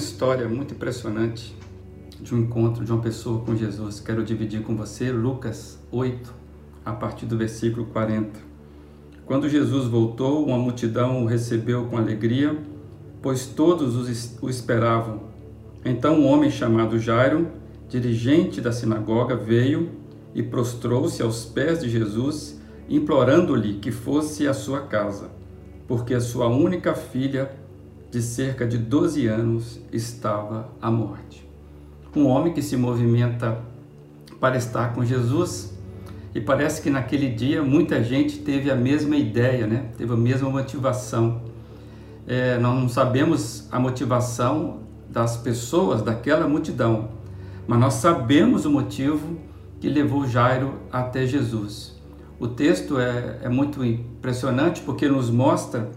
História muito impressionante de um encontro de uma pessoa com Jesus. Quero dividir com você Lucas 8, a partir do versículo 40. Quando Jesus voltou, uma multidão o recebeu com alegria, pois todos o esperavam. Então um homem chamado Jairo, dirigente da sinagoga, veio e prostrou-se aos pés de Jesus, implorando-lhe que fosse à sua casa, porque a sua única filha, de cerca de 12 anos, estava à morte. Um homem que se movimenta para estar com Jesus, e parece que naquele dia muita gente teve a mesma ideia, né? teve a mesma motivação. É, nós não sabemos a motivação das pessoas, daquela multidão, mas nós sabemos o motivo que levou Jairo até Jesus. O texto é, é muito impressionante porque nos mostra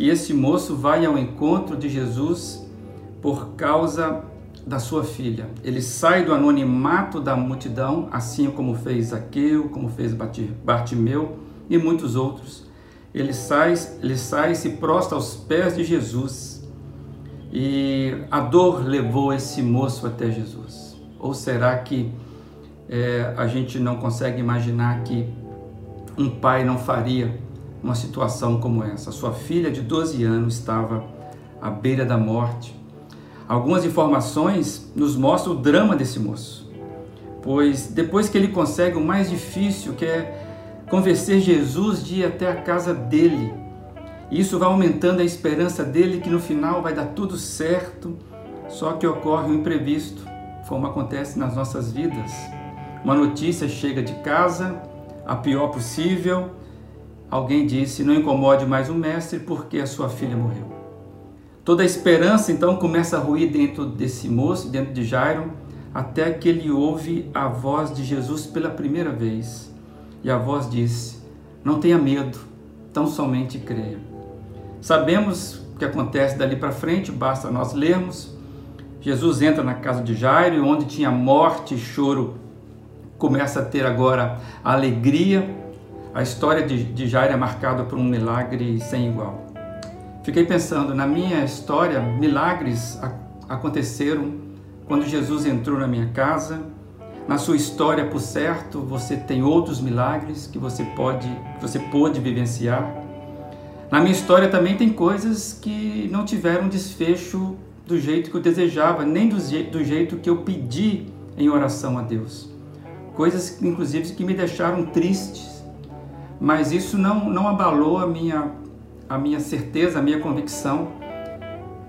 que esse moço vai ao encontro de Jesus por causa da sua filha. Ele sai do anonimato da multidão, assim como fez Zaqueu, como fez Bartimeu e muitos outros. Ele sai, ele sai e se prostra aos pés de Jesus. E a dor levou esse moço até Jesus. Ou será que é, a gente não consegue imaginar que um pai não faria uma situação como essa. Sua filha de 12 anos estava à beira da morte. Algumas informações nos mostram o drama desse moço, pois depois que ele consegue o mais difícil, que é convencer Jesus de ir até a casa dele, isso vai aumentando a esperança dele que no final vai dar tudo certo, só que ocorre um imprevisto, como acontece nas nossas vidas. Uma notícia chega de casa, a pior possível. Alguém disse: Não incomode mais o mestre, porque a sua filha morreu. Toda a esperança então começa a ruir dentro desse moço, dentro de Jairo, até que ele ouve a voz de Jesus pela primeira vez. E a voz disse: Não tenha medo, tão somente creia. Sabemos o que acontece dali para frente, basta nós lermos. Jesus entra na casa de Jairo, onde tinha morte e choro começa a ter agora alegria. A história de, de Jairo é marcada por um milagre sem igual. Fiquei pensando, na minha história, milagres aconteceram quando Jesus entrou na minha casa. Na sua história, por certo, você tem outros milagres que você pode, que você pôde vivenciar. Na minha história também tem coisas que não tiveram desfecho do jeito que eu desejava, nem do, do jeito que eu pedi em oração a Deus coisas inclusive que me deixaram tristes, mas isso não, não abalou a minha, a minha certeza, a minha convicção.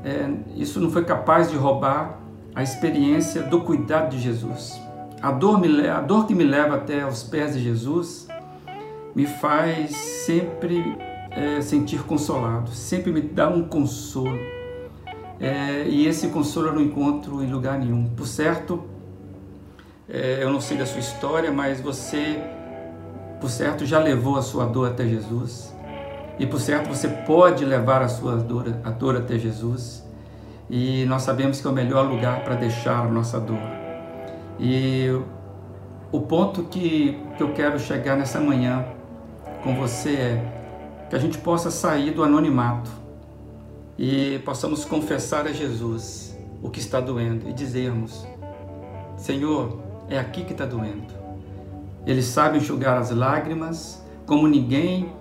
É, isso não foi capaz de roubar a experiência do cuidado de Jesus. A dor, me, a dor que me leva até os pés de Jesus me faz sempre é, sentir consolado, sempre me dá um consolo. É, e esse consolo eu não encontro em lugar nenhum. Por certo, é, eu não sei da sua história, mas você, por certo, já levou a sua dor até Jesus. E por certo você pode levar a sua dor, a dor até Jesus. E nós sabemos que é o melhor lugar para deixar a nossa dor. E o ponto que, que eu quero chegar nessa manhã com você é que a gente possa sair do anonimato e possamos confessar a Jesus o que está doendo e dizermos: Senhor, é aqui que está doendo. Ele sabe enxugar as lágrimas como ninguém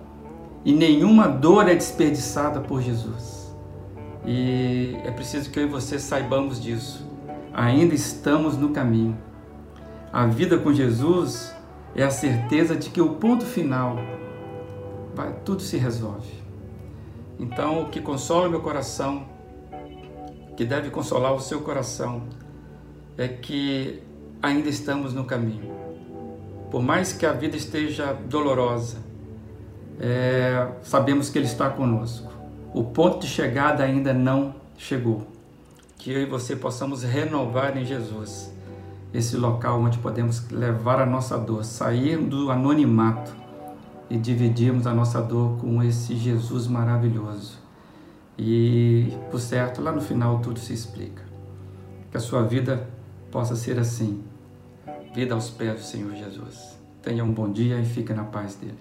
e nenhuma dor é desperdiçada por Jesus. E é preciso que eu e você saibamos disso. Ainda estamos no caminho. A vida com Jesus é a certeza de que o ponto final vai, tudo se resolve. Então, o que consola o meu coração, que deve consolar o seu coração, é que ainda estamos no caminho. Por mais que a vida esteja dolorosa, é, sabemos que Ele está conosco. O ponto de chegada ainda não chegou. Que eu e você possamos renovar em Jesus esse local onde podemos levar a nossa dor, sair do anonimato e dividirmos a nossa dor com esse Jesus maravilhoso. E, por certo, lá no final tudo se explica. Que a sua vida possa ser assim vida aos pés do Senhor Jesus. Tenha um bom dia e fique na paz dele.